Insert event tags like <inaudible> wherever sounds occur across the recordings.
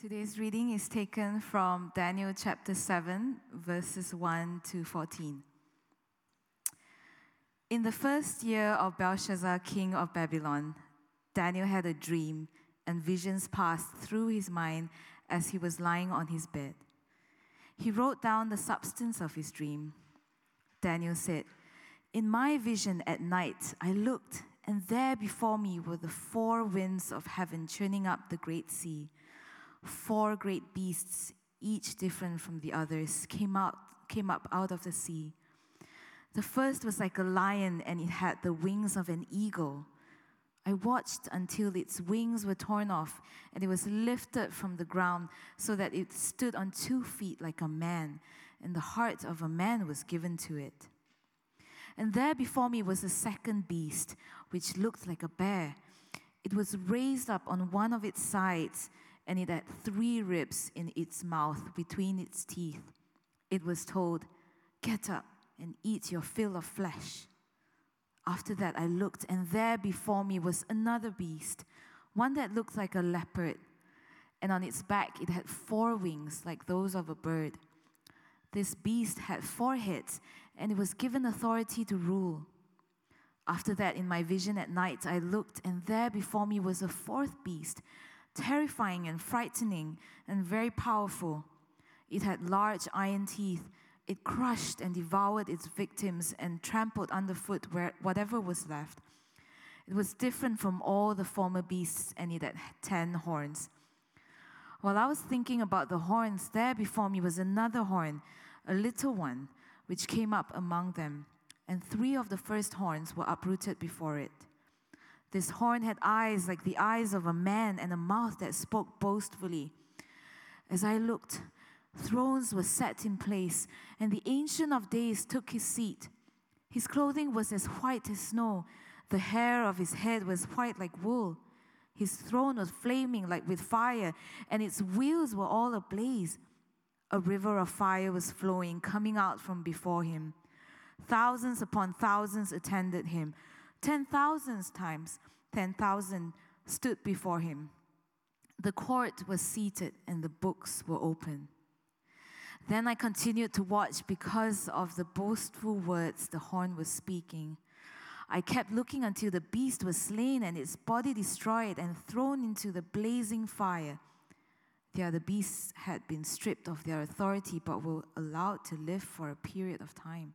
Today's reading is taken from Daniel chapter 7, verses 1 to 14. In the first year of Belshazzar, king of Babylon, Daniel had a dream, and visions passed through his mind as he was lying on his bed. He wrote down the substance of his dream. Daniel said, In my vision at night, I looked, and there before me were the four winds of heaven churning up the great sea four great beasts, each different from the others, came out came up out of the sea. The first was like a lion, and it had the wings of an eagle. I watched until its wings were torn off, and it was lifted from the ground so that it stood on two feet like a man, and the heart of a man was given to it. And there before me was a second beast, which looked like a bear. It was raised up on one of its sides and it had three ribs in its mouth between its teeth. It was told, Get up and eat your fill of flesh. After that, I looked, and there before me was another beast, one that looked like a leopard, and on its back it had four wings like those of a bird. This beast had four heads, and it was given authority to rule. After that, in my vision at night, I looked, and there before me was a fourth beast terrifying and frightening and very powerful. It had large iron teeth. It crushed and devoured its victims and trampled underfoot whatever was left. It was different from all the former beasts, and it had ten horns. While I was thinking about the horns, there before me was another horn, a little one, which came up among them, and three of the first horns were uprooted before it. This horn had eyes like the eyes of a man and a mouth that spoke boastfully. As I looked, thrones were set in place, and the Ancient of Days took his seat. His clothing was as white as snow, the hair of his head was white like wool. His throne was flaming like with fire, and its wheels were all ablaze. A river of fire was flowing, coming out from before him. Thousands upon thousands attended him. Ten thousands times ten thousand stood before him. The court was seated and the books were open. Then I continued to watch because of the boastful words the horn was speaking. I kept looking until the beast was slain and its body destroyed and thrown into the blazing fire. The other beasts had been stripped of their authority but were allowed to live for a period of time.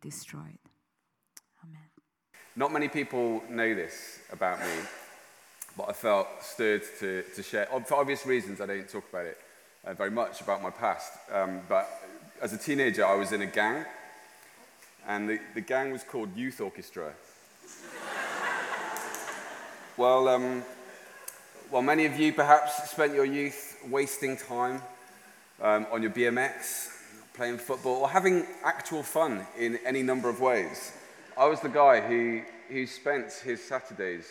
destroyed. Amen. Not many people know this about me, but I felt stirred to, to share. For obvious reasons, I don't talk about it uh, very much about my past. Um, but as a teenager, I was in a gang, and the, the gang was called Youth Orchestra. well, um, well, many of you perhaps spent your youth wasting time um, on your BMX, playing football, or having actual fun in any number of ways. I was the guy who, who spent his Saturdays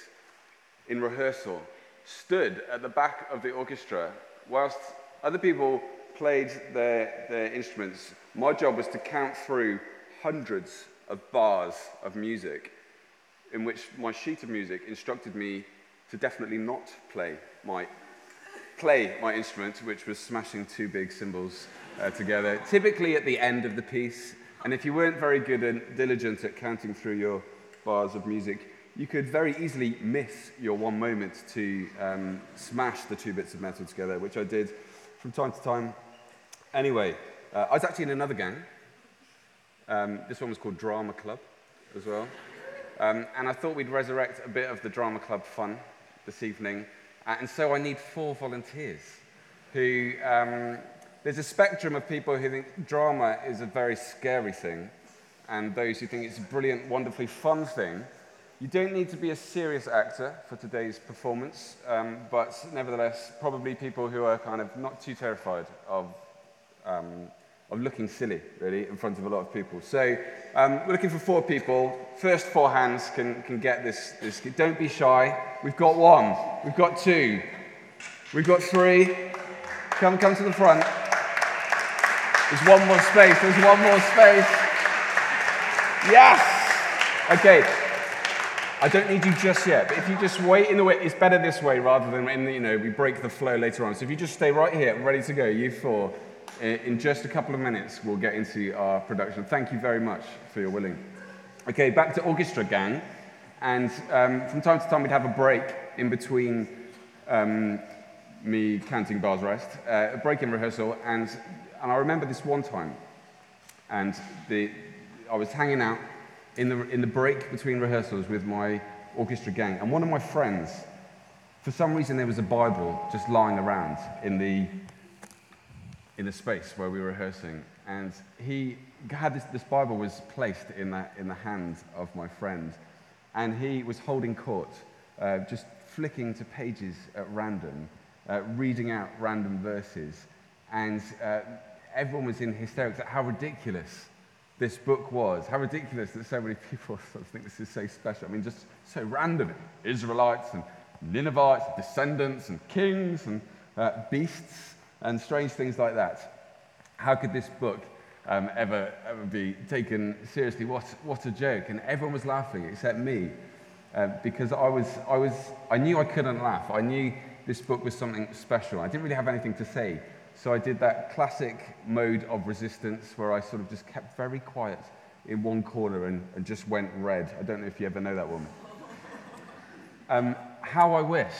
in rehearsal, stood at the back of the orchestra, whilst other people played their, their instruments. My job was to count through hundreds of bars of music, in which my sheet of music instructed me to definitely not play my play my instrument, which was smashing two big cymbals uh, together, typically at the end of the piece. And if you weren't very good and diligent at counting through your bars of music, you could very easily miss your one moment to um, smash the two bits of metal together, which I did from time to time. Anyway, uh, I was actually in another gang. Um, this one was called Drama Club as well. Um, and I thought we'd resurrect a bit of the Drama Club fun this evening uh, and so I need four volunteers who, um, there's a spectrum of people who think drama is a very scary thing, and those who think it's a brilliant, wonderfully fun thing. You don't need to be a serious actor for today's performance, um, but nevertheless, probably people who are kind of not too terrified of, um, of looking silly, really, in front of a lot of people. So um, we're looking for four people. First four hands can, can get this, this. Don't be shy. We've got one. We've got two. We've got three. Come, come to the front. There's one more space. There's one more space. Yes! Okay, I don't need you just yet, but if you just wait in the way, it's better this way rather than in the, you know, we break the flow later on. So if you just stay right here, ready to go, you four, in just a couple of minutes, we'll get into our production. Thank you very much for your willing. Okay, back to Orchestra Gang. And um, from time to time, we'd have a break in between um, me counting bars rest, uh, a break in rehearsal. And, and I remember this one time, and the, I was hanging out in the, in the break between rehearsals with my orchestra gang. And one of my friends, for some reason, there was a Bible just lying around in the, in the space where we were rehearsing. And he had this, this Bible was placed in the, in the hand of my friend. And he was holding court, uh, just flicking to pages at random, uh, reading out random verses. And uh, everyone was in hysterics at how ridiculous this book was. How ridiculous that so many people <laughs> think this is so special. I mean, just so random. Israelites and Ninevites, descendants and kings and uh, beasts and strange things like that. How could this book um, ever, ever be taken seriously? What, what a joke. And everyone was laughing except me uh, because I, was, I, was, I knew I couldn't laugh. I knew this book was something special. I didn't really have anything to say so I did that classic mode of resistance where I sort of just kept very quiet in one corner and, and just went red. I don't know if you ever know that one. Um, how I wish,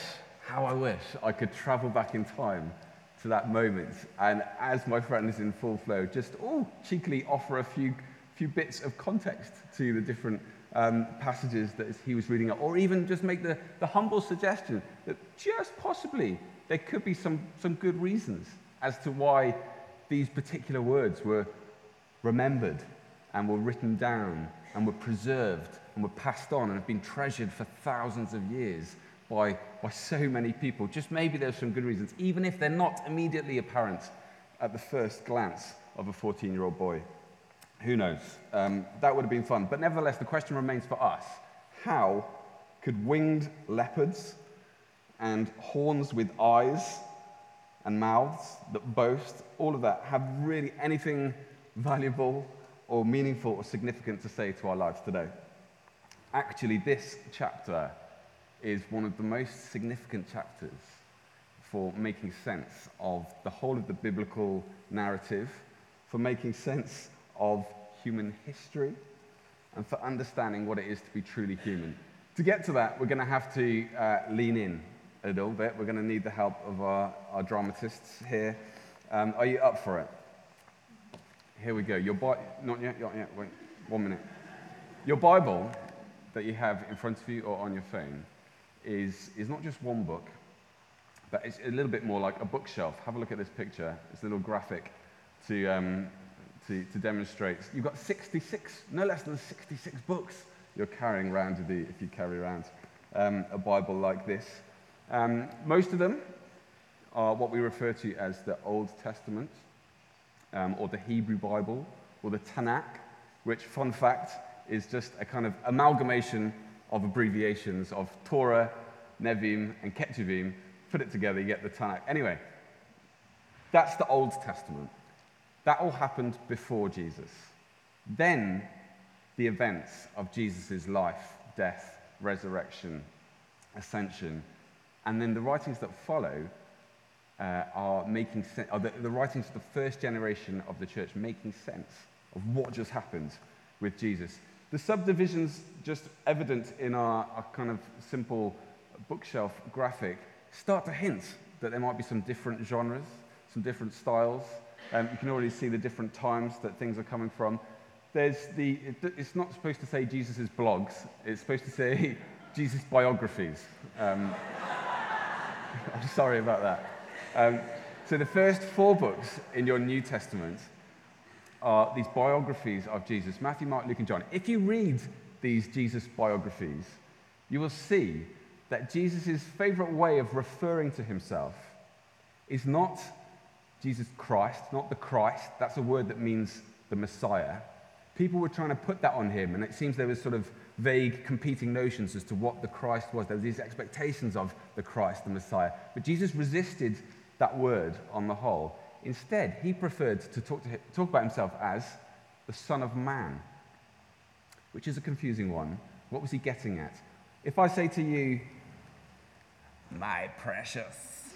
how I wish I could travel back in time to that moment and as my friend is in full flow, just oh, cheekily offer a few, few bits of context to the different um, passages that he was reading, or even just make the, the humble suggestion that just possibly there could be some, some good reasons as to why these particular words were remembered and were written down and were preserved and were passed on and have been treasured for thousands of years by, by so many people. Just maybe there's some good reasons, even if they're not immediately apparent at the first glance of a 14 year old boy. Who knows? Um, that would have been fun. But nevertheless, the question remains for us how could winged leopards and horns with eyes and mouths that boast, all of that, have really anything valuable or meaningful or significant to say to our lives today. Actually, this chapter is one of the most significant chapters for making sense of the whole of the biblical narrative, for making sense of human history, and for understanding what it is to be truly human. To get to that, we're going to have to uh, lean in a little bit. We're going to need the help of our, our dramatists here. Um, are you up for it? Here we go. Your Bi- not yet, not yet. Wait, one minute. Your Bible that you have in front of you or on your phone is, is not just one book, but it's a little bit more like a bookshelf. Have a look at this picture. It's a little graphic to, um, to, to demonstrate. You've got 66, no less than 66 books you're carrying around with you if you carry around um, a Bible like this. Um, most of them are what we refer to as the Old Testament, um, or the Hebrew Bible, or the Tanakh, which, fun fact, is just a kind of amalgamation of abbreviations of Torah, Nevi'im, and Ketuvim. Put it together, you get the Tanakh. Anyway, that's the Old Testament. That all happened before Jesus. Then the events of Jesus' life, death, resurrection, ascension, and then the writings that follow uh, are making sense, are the, the writings of the first generation of the church making sense of what just happened with Jesus. The subdivisions, just evident in our, our kind of simple bookshelf graphic, start to hint that there might be some different genres, some different styles. Um, you can already see the different times that things are coming from. There's the, it, it's not supposed to say Jesus' blogs, it's supposed to say <laughs> Jesus' biographies. Um, I'm <laughs> sorry about that. Um, so, the first four books in your New Testament are these biographies of Jesus Matthew, Mark, Luke, and John. If you read these Jesus biographies, you will see that Jesus' favorite way of referring to himself is not Jesus Christ, not the Christ. That's a word that means the Messiah. People were trying to put that on him, and it seems there was sort of vague competing notions as to what the Christ was. There were these expectations of the Christ, the Messiah. But Jesus resisted that word on the whole. Instead, he preferred to talk, to him, talk about himself as the Son of Man, which is a confusing one. What was he getting at? If I say to you, my precious,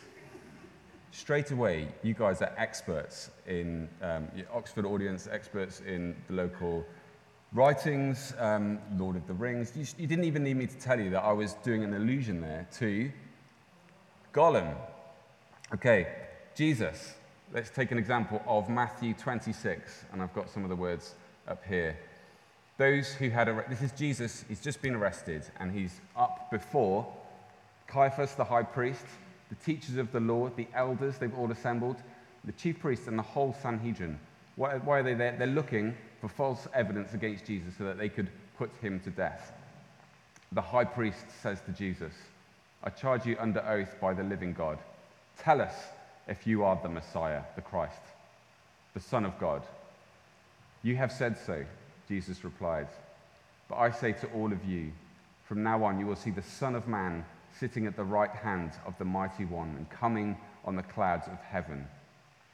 straight away, you guys are experts in um, Oxford audience, experts in the local writings, um, Lord of the Rings. You, you, didn't even need me to tell you that I was doing an allusion there to Gollum. Okay, Jesus. Let's take an example of Matthew 26, and I've got some of the words up here. Those who had, ar- this is Jesus, he's just been arrested, and he's up before Caiaphas, the high priest, the teachers of the law, the elders, they've all assembled, the chief priests, and the whole Sanhedrin. Why, why are they there? They're looking for false evidence against Jesus so that they could put him to death. The high priest says to Jesus, I charge you under oath by the living God. Tell us if you are the Messiah, the Christ, the Son of God. You have said so, Jesus replied. But I say to all of you, from now on you will see the Son of Man sitting at the right hand of the Mighty One and coming on the clouds of heaven.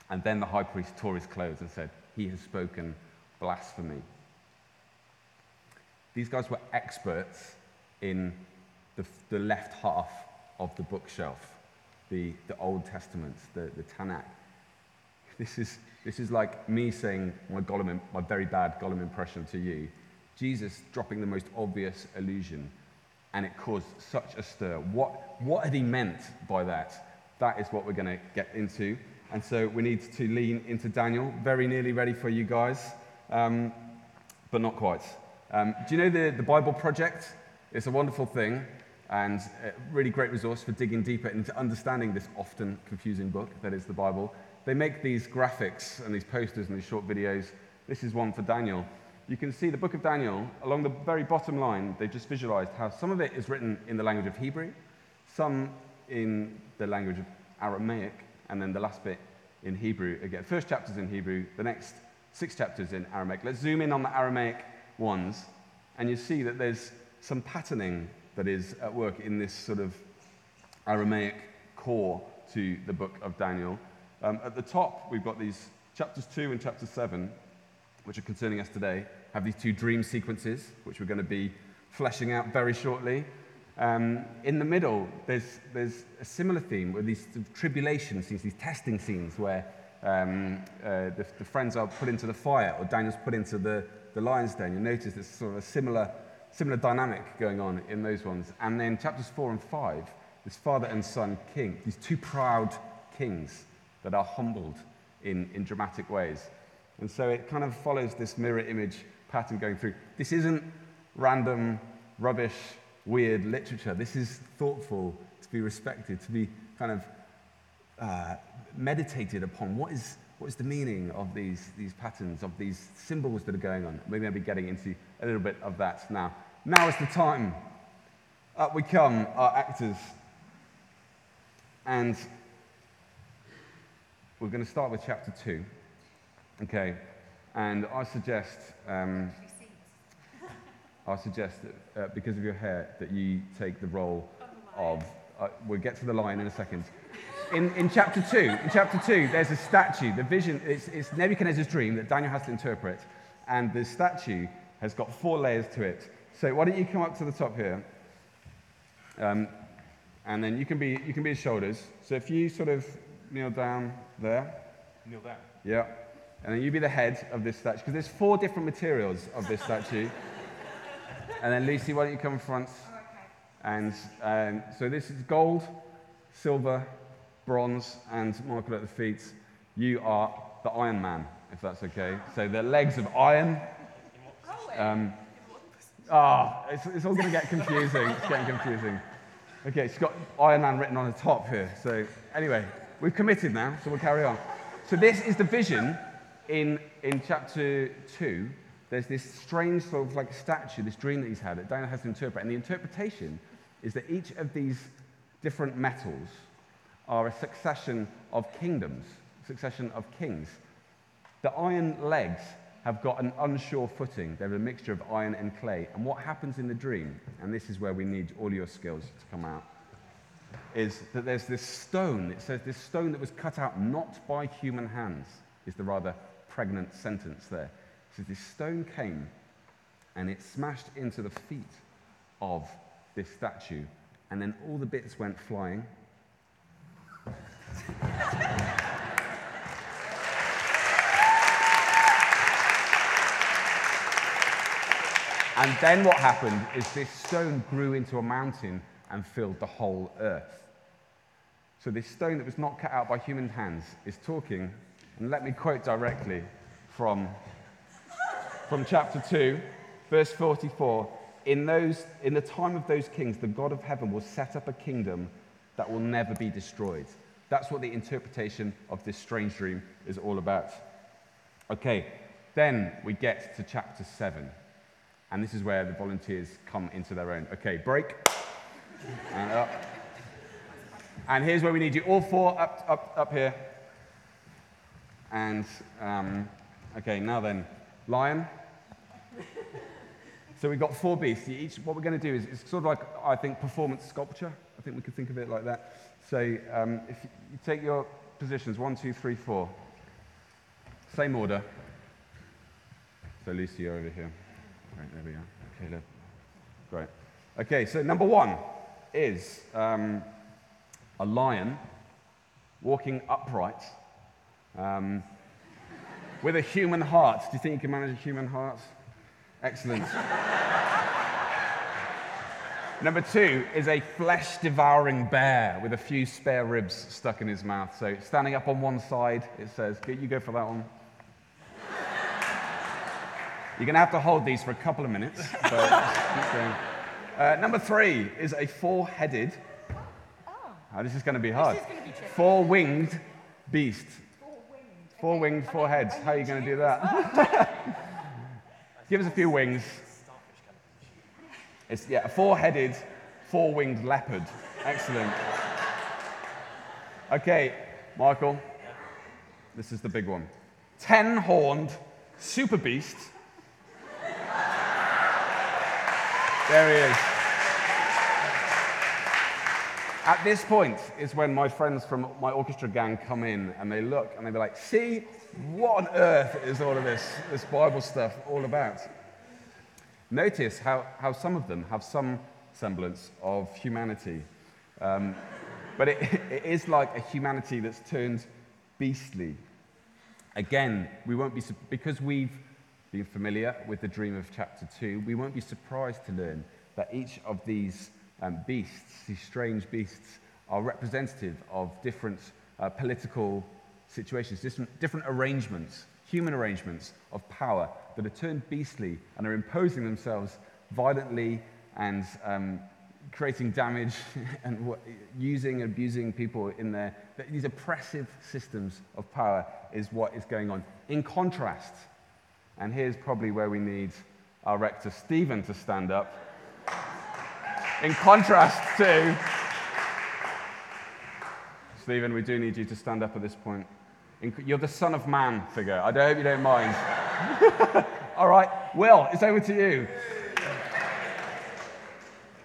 And then the high priest tore his clothes and said, He has spoken blasphemy. These guys were experts in the, the left half of the bookshelf, the, the Old Testament, the, the Tanakh. This is, this is like me saying my, Gollum, my very bad Gollum impression to you. Jesus dropping the most obvious allusion, and it caused such a stir. What, what had he meant by that? That is what we're going to get into. And so we need to lean into Daniel. Very nearly ready for you guys, um, but not quite. Um, do you know the, the Bible Project? It's a wonderful thing and a really great resource for digging deeper into understanding this often confusing book that is the Bible. They make these graphics and these posters and these short videos. This is one for Daniel. You can see the book of Daniel along the very bottom line. They've just visualized how some of it is written in the language of Hebrew, some in the language of Aramaic, and then the last bit in Hebrew again. First chapter's in Hebrew, the next six chapters in Aramaic. Let's zoom in on the Aramaic ones, and you see that there's some patterning that is at work in this sort of Aramaic core to the book of Daniel. Um, at the top, we've got these chapters 2 and chapter 7, which are concerning us today, have these two dream sequences, which we're going to be fleshing out very shortly. Um, in the middle, there's, there's a similar theme with these tribulation scenes, these testing scenes where um, uh, the, the, friends are put into the fire or Daniel's put into the, the lion's den. You'll notice there's sort of a similar, similar dynamic going on in those ones. And then chapters 4 and 5, this father and son king, these two proud kings that are humbled in, in dramatic ways. And so it kind of follows this mirror image pattern going through. This isn't random, rubbish, weird literature. This is thoughtful, to be respected, to be kind of uh, meditated upon. What is, what is the meaning of these, these patterns, of these symbols that are going on? Maybe I'll be getting into a little bit of that now. Now is the time. Up we come, our actors. And we're going to start with chapter 2. Okay, and I suggest, um, I suggest that uh, because of your hair, that you take the role of. Uh, we'll get to the line in a second. In, in chapter two, in chapter two, there's a statue. The vision it's, it's Nebuchadnezzar's dream that Daniel has to interpret, and the statue has got four layers to it. So why don't you come up to the top here, um, and then you can be you can be his shoulders. So if you sort of kneel down there, kneel down. Yeah. And then you be the head of this statue, because there's four different materials of this statue. <laughs> and then Lucy, why don't you come in front? Okay. And um, so this is gold, silver, bronze, and Michael at the feet. You are the Iron Man, if that's okay. So the legs of iron. Um, ah, it's, it's all going to get confusing. It's getting confusing. Okay, it's got Iron Man written on the top here. So anyway, we've committed now, so we'll carry on. So this is the vision in, in chapter 2, there's this strange sort of like statue, this dream that he's had that Daniel has to interpret. And the interpretation is that each of these different metals are a succession of kingdoms, succession of kings. The iron legs have got an unsure footing. They're a mixture of iron and clay. And what happens in the dream, and this is where we need all your skills to come out, is that there's this stone. It says this stone that was cut out not by human hands, is the rather pregnant sentence there. It says this stone came and it smashed into the feet of this statue, and then all the bits went flying. <laughs> and then what happened is this stone grew into a mountain and filled the whole earth. So, this stone that was not cut out by human hands is talking, and let me quote directly from, from chapter 2, verse 44 in, those, in the time of those kings, the God of heaven will set up a kingdom that will never be destroyed. That's what the interpretation of this strange dream is all about. Okay, then we get to chapter 7. And this is where the volunteers come into their own. Okay, break. and up. And here's where we need you all four up, up, up here. And, um, okay, now then, lion. So we've got four beasts. Each, what we're going to do is it's sort of like, I think, performance sculpture. I think we could think of it like that. So um, if you take your positions, one, two, three, four, same order. So Lucy, you're over here. Right, there we are. Caleb. Great. Okay, so number one is um, a lion walking upright um, with a human heart. Do you think you can manage a human heart? Excellent. Number two is a flesh devouring bear with a few spare ribs stuck in his mouth. So, standing up on one side, it says, You go for that one. You're going to have to hold these for a couple of minutes. <laughs> Uh, number three is a four headed, oh, this is going to be hard, four winged beast. Four winged, four heads. How are you going to do that? <laughs> Give us a few wings. It's, yeah, a four headed, four winged leopard. Excellent. Okay, Michael, this is the big one. Ten horned super beast. There he is. At this point is when my friends from my orchestra gang come in and they look and they're like, see, what on earth is all of this, this Bible stuff all about? Notice how, how some of them have some semblance of humanity. Um, but it, it is like a humanity that's turned beastly. Again, we won't be, because we've been familiar with the dream of chapter 2, we won't be surprised to learn that each of these um, beasts, these strange beasts, are representative of different uh, political situations, different, different arrangements, human arrangements of power that are turned beastly and are imposing themselves violently and um, creating damage <laughs> and using and abusing people in their these oppressive systems of power is what is going on. In contrast and here's probably where we need our rector stephen to stand up. In contrast to stephen we do need you to stand up at this point you're the Son of Man figure. I hope you don't mind. <laughs> All right, Will, it's over to you.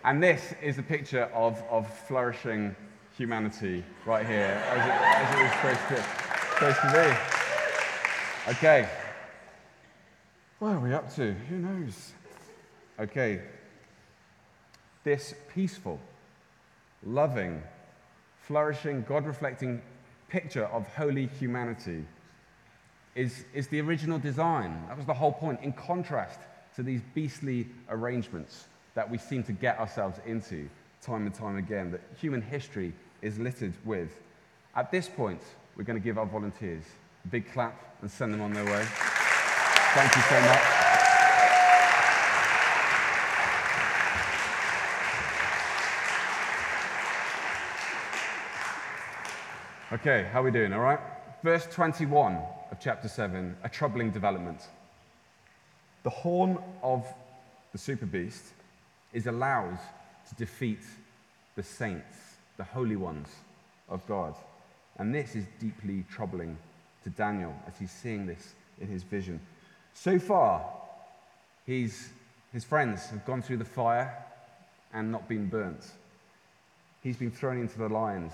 And this is a picture of, of flourishing humanity right here, as it, as it is supposed to, supposed to be. Okay. What are we up to? Who knows? Okay. This peaceful, loving, flourishing, God reflecting picture of holy humanity is, is the original design. That was the whole point, in contrast to these beastly arrangements that we seem to get ourselves into time and time again, that human history is littered with. At this point, we're going to give our volunteers a big clap and send them on their way. Thank you so much. Okay, how are we doing? All right? Verse 21 of chapter 7, a troubling development. The horn of the super beast is allowed to defeat the saints, the holy ones of God. And this is deeply troubling to Daniel as he's seeing this in his vision. So far, he's, his friends have gone through the fire and not been burnt. He's been thrown into the lions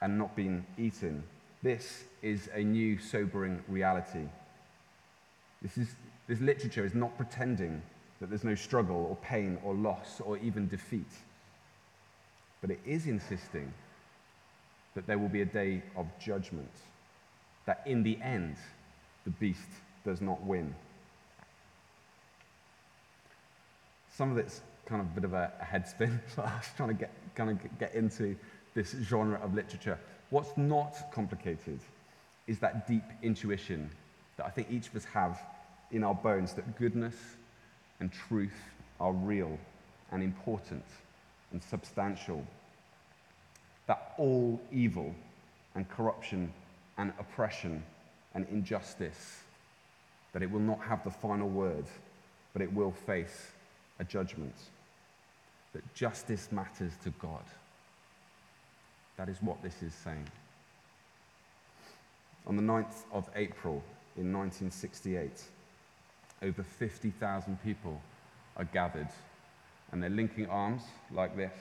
and not been eaten. This is a new, sobering reality. This, is, this literature is not pretending that there's no struggle or pain or loss or even defeat. But it is insisting that there will be a day of judgment, that in the end, the beast does not win. Some of it's kind of a bit of a, a head spin, <laughs> so I was trying to get, kind of get into this genre of literature. What's not complicated is that deep intuition that I think each of us have in our bones that goodness and truth are real and important and substantial that all evil and corruption and oppression and injustice, that it will not have the final word, but it will face a judgment. That justice matters to God. That is what this is saying. On the 9th of April in 1968, over 50,000 people are gathered and they're linking arms like this,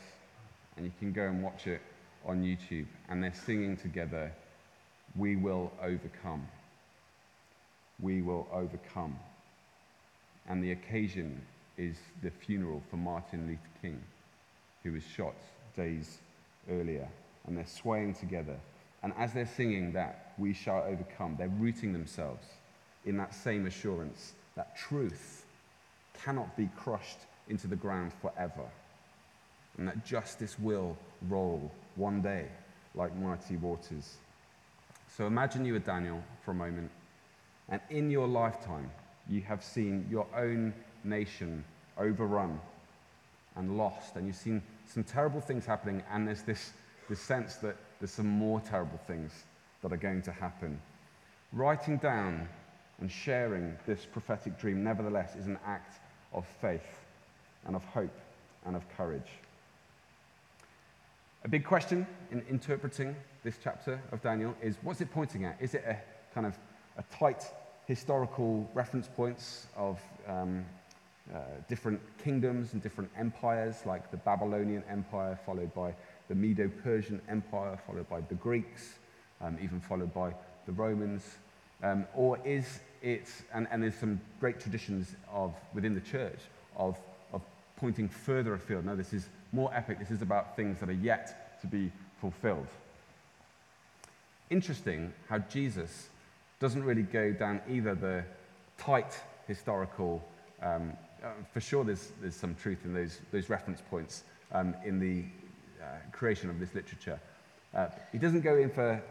and you can go and watch it on YouTube, and they're singing together, We will overcome. We will overcome. And the occasion is the funeral for Martin Luther King, who was shot days earlier. And they're swaying together. And as they're singing that, We shall overcome, they're rooting themselves in that same assurance that truth cannot be crushed into the ground forever, and that justice will roll one day like mighty waters. So imagine you are Daniel for a moment, and in your lifetime, you have seen your own nation overrun and lost, and you've seen some terrible things happening, and there's this, this sense that there's some more terrible things that are going to happen. Writing down and sharing this prophetic dream, nevertheless, is an act of faith and of hope and of courage. A big question in interpreting this chapter of Daniel is what's it pointing at? Is it a kind of a tight historical reference points of um, uh, different kingdoms and different empires, like the Babylonian Empire, followed by the Medo Persian Empire, followed by the Greeks, um, even followed by the Romans? Um, or is it, and, and there's some great traditions of, within the church of, of pointing further afield. No, this is more epic. This is about things that are yet to be fulfilled. Interesting how Jesus doesn't really go down either the tight historical, um, uh, for sure there's, there's some truth in those, those reference points um, in the creation of this literature. Uh, he doesn't go in for,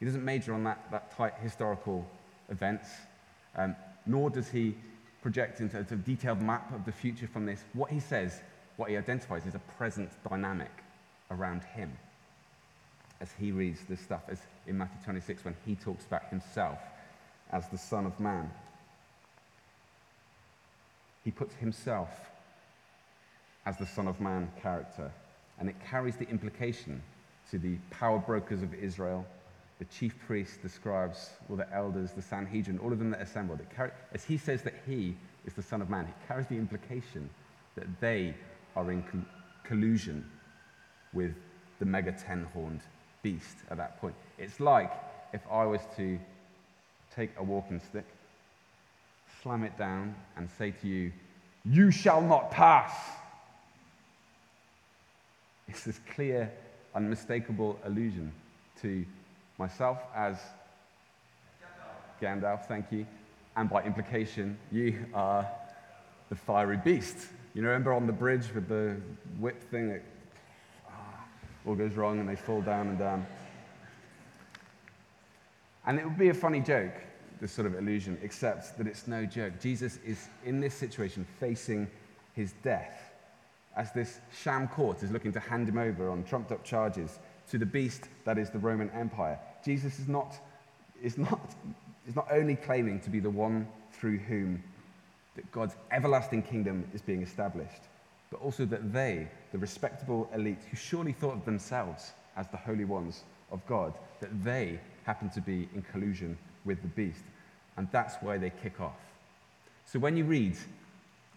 he doesn't major on that, that tight historical events, um, nor does he project into a detailed map of the future from this. What he says what he identifies is a present dynamic around him as he reads this stuff, as in Matthew 26, when he talks about himself as the Son of Man. He puts himself as the Son of Man character, and it carries the implication to the power brokers of Israel, the chief priests, the scribes, all the elders, the Sanhedrin, all of them that assembled. It carry, as he says that he is the Son of Man, it carries the implication that they are in collusion with the mega ten horned beast at that point. It's like if I was to take a walking stick, slam it down, and say to you, You shall not pass. It's this clear, unmistakable allusion to myself as Gandalf, thank you, and by implication, you are the fiery beast. You know, remember on the bridge with the whip thing that ah, all goes wrong and they fall down and down? And it would be a funny joke, this sort of illusion, except that it's no joke. Jesus is in this situation facing his death as this sham court is looking to hand him over on trumped up charges to the beast that is the Roman Empire. Jesus is not, is not, is not only claiming to be the one through whom that God's everlasting kingdom is being established. but also that they, the respectable elite who surely thought of themselves as the holy ones of God, that they happen to be in collusion with the beast. And that's why they kick off. So when you read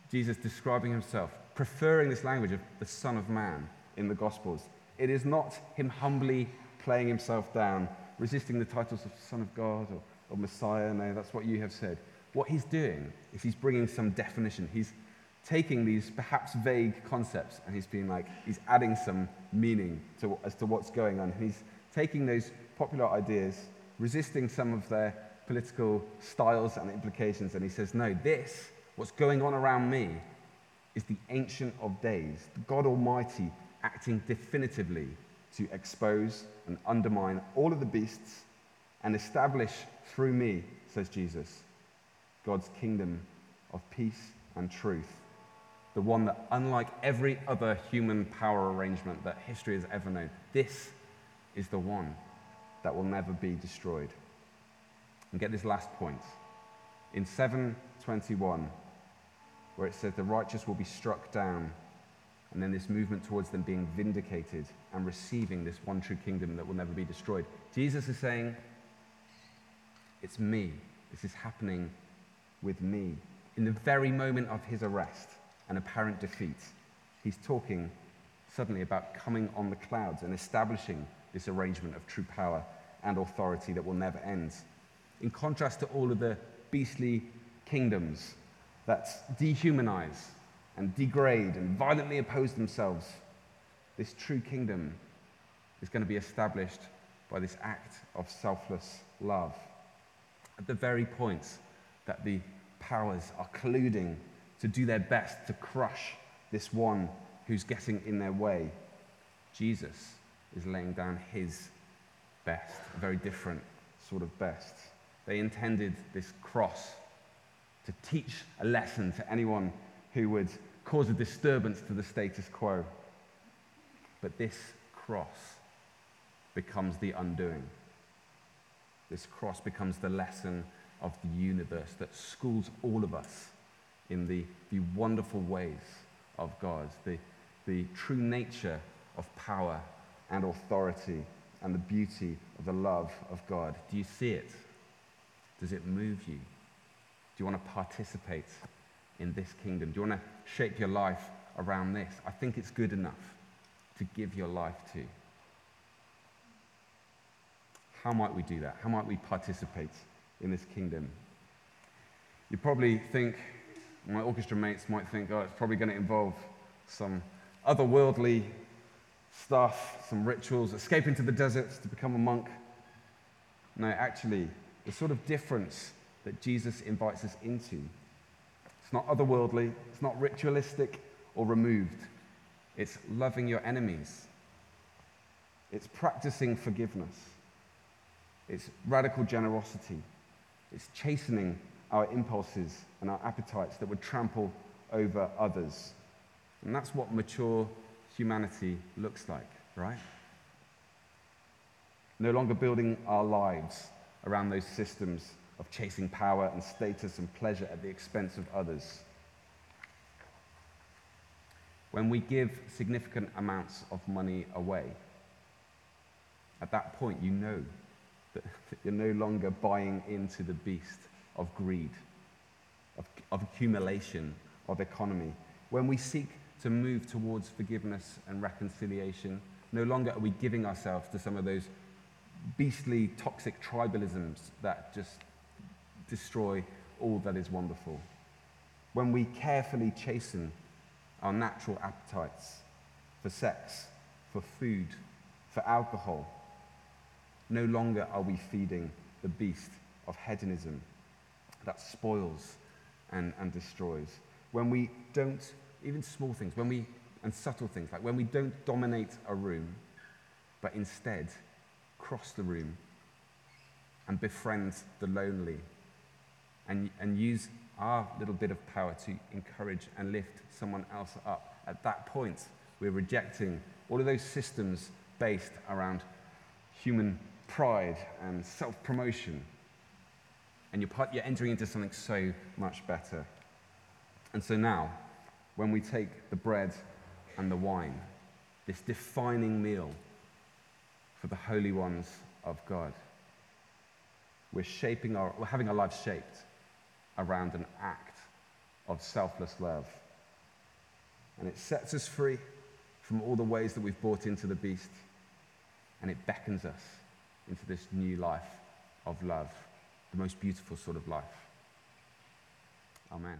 Jesus describing himself, preferring this language of the Son of Man in the Gospels, it is not him humbly playing himself down, resisting the titles of Son of God or, or Messiah. No, that's what you have said. What he's doing is he's bringing some definition. He's taking these perhaps vague concepts and he's being like, he's adding some meaning to, as to what's going on. He's taking those popular ideas, resisting some of their political styles and implications, and he says, No, this, what's going on around me, is the Ancient of Days, God Almighty acting definitively to expose and undermine all of the beasts and establish through me, says Jesus, God's kingdom of peace and truth. The one that, unlike every other human power arrangement that history has ever known, this is the one that will never be destroyed. And get this last point. In 721, where it says the righteous will be struck down, and then this movement towards them being vindicated and receiving this one true kingdom that will never be destroyed. Jesus is saying, It's me. This is happening with me. In the very moment of his arrest and apparent defeat, he's talking suddenly about coming on the clouds and establishing this arrangement of true power and authority that will never end. In contrast to all of the beastly kingdoms that dehumanize and degrade and violently oppose themselves, this true kingdom is going to be established by this act of selfless love. At the very point that the powers are colluding to do their best to crush this one who's getting in their way, Jesus is laying down his best, a very different sort of best. They intended this cross to teach a lesson to anyone who would cause a disturbance to the status quo. But this cross becomes the undoing. This cross becomes the lesson of the universe that schools all of us in the, the wonderful ways of God, the, the true nature of power and authority and the beauty of the love of God. Do you see it? Does it move you? Do you want to participate in this kingdom? Do you want to shape your life around this? I think it's good enough to give your life to. How might we do that? How might we participate in this kingdom? You probably think, my orchestra mates might think, oh, it's probably going to involve some otherworldly stuff, some rituals, escape into the deserts to become a monk. No, actually, the sort of difference that Jesus invites us into. It's not otherworldly, it's not ritualistic or removed. It's loving your enemies. It's practicing forgiveness. It's radical generosity. It's chastening our impulses and our appetites that would trample over others. And that's what mature humanity looks like, right? No longer building our lives around those systems of chasing power and status and pleasure at the expense of others. When we give significant amounts of money away, at that point you know that, <laughs> you're no longer buying into the beast of greed, of, of accumulation, of economy. When we seek to move towards forgiveness and reconciliation, no longer are we giving ourselves to some of those beastly, toxic tribalisms that just destroy all that is wonderful. When we carefully chasten our natural appetites for sex, for food, for alcohol, no longer are we feeding the beast of hedonism that spoils and, and destroys. When we don't, even small things, when we, and subtle things, like when we don't dominate a room, but instead cross the room and befriend the lonely and, and use our little bit of power to encourage and lift someone else up. At that point, we're rejecting all of those systems based around human pride and self promotion. And you're, part, you're entering into something so much better. And so now, when we take the bread and the wine, this defining meal for the holy ones of God. We're shaping our, we're having our lives shaped around an act of selfless love. And it sets us free from all the ways that we've bought into the beast. And it beckons us into this new life of love, the most beautiful sort of life. Amen.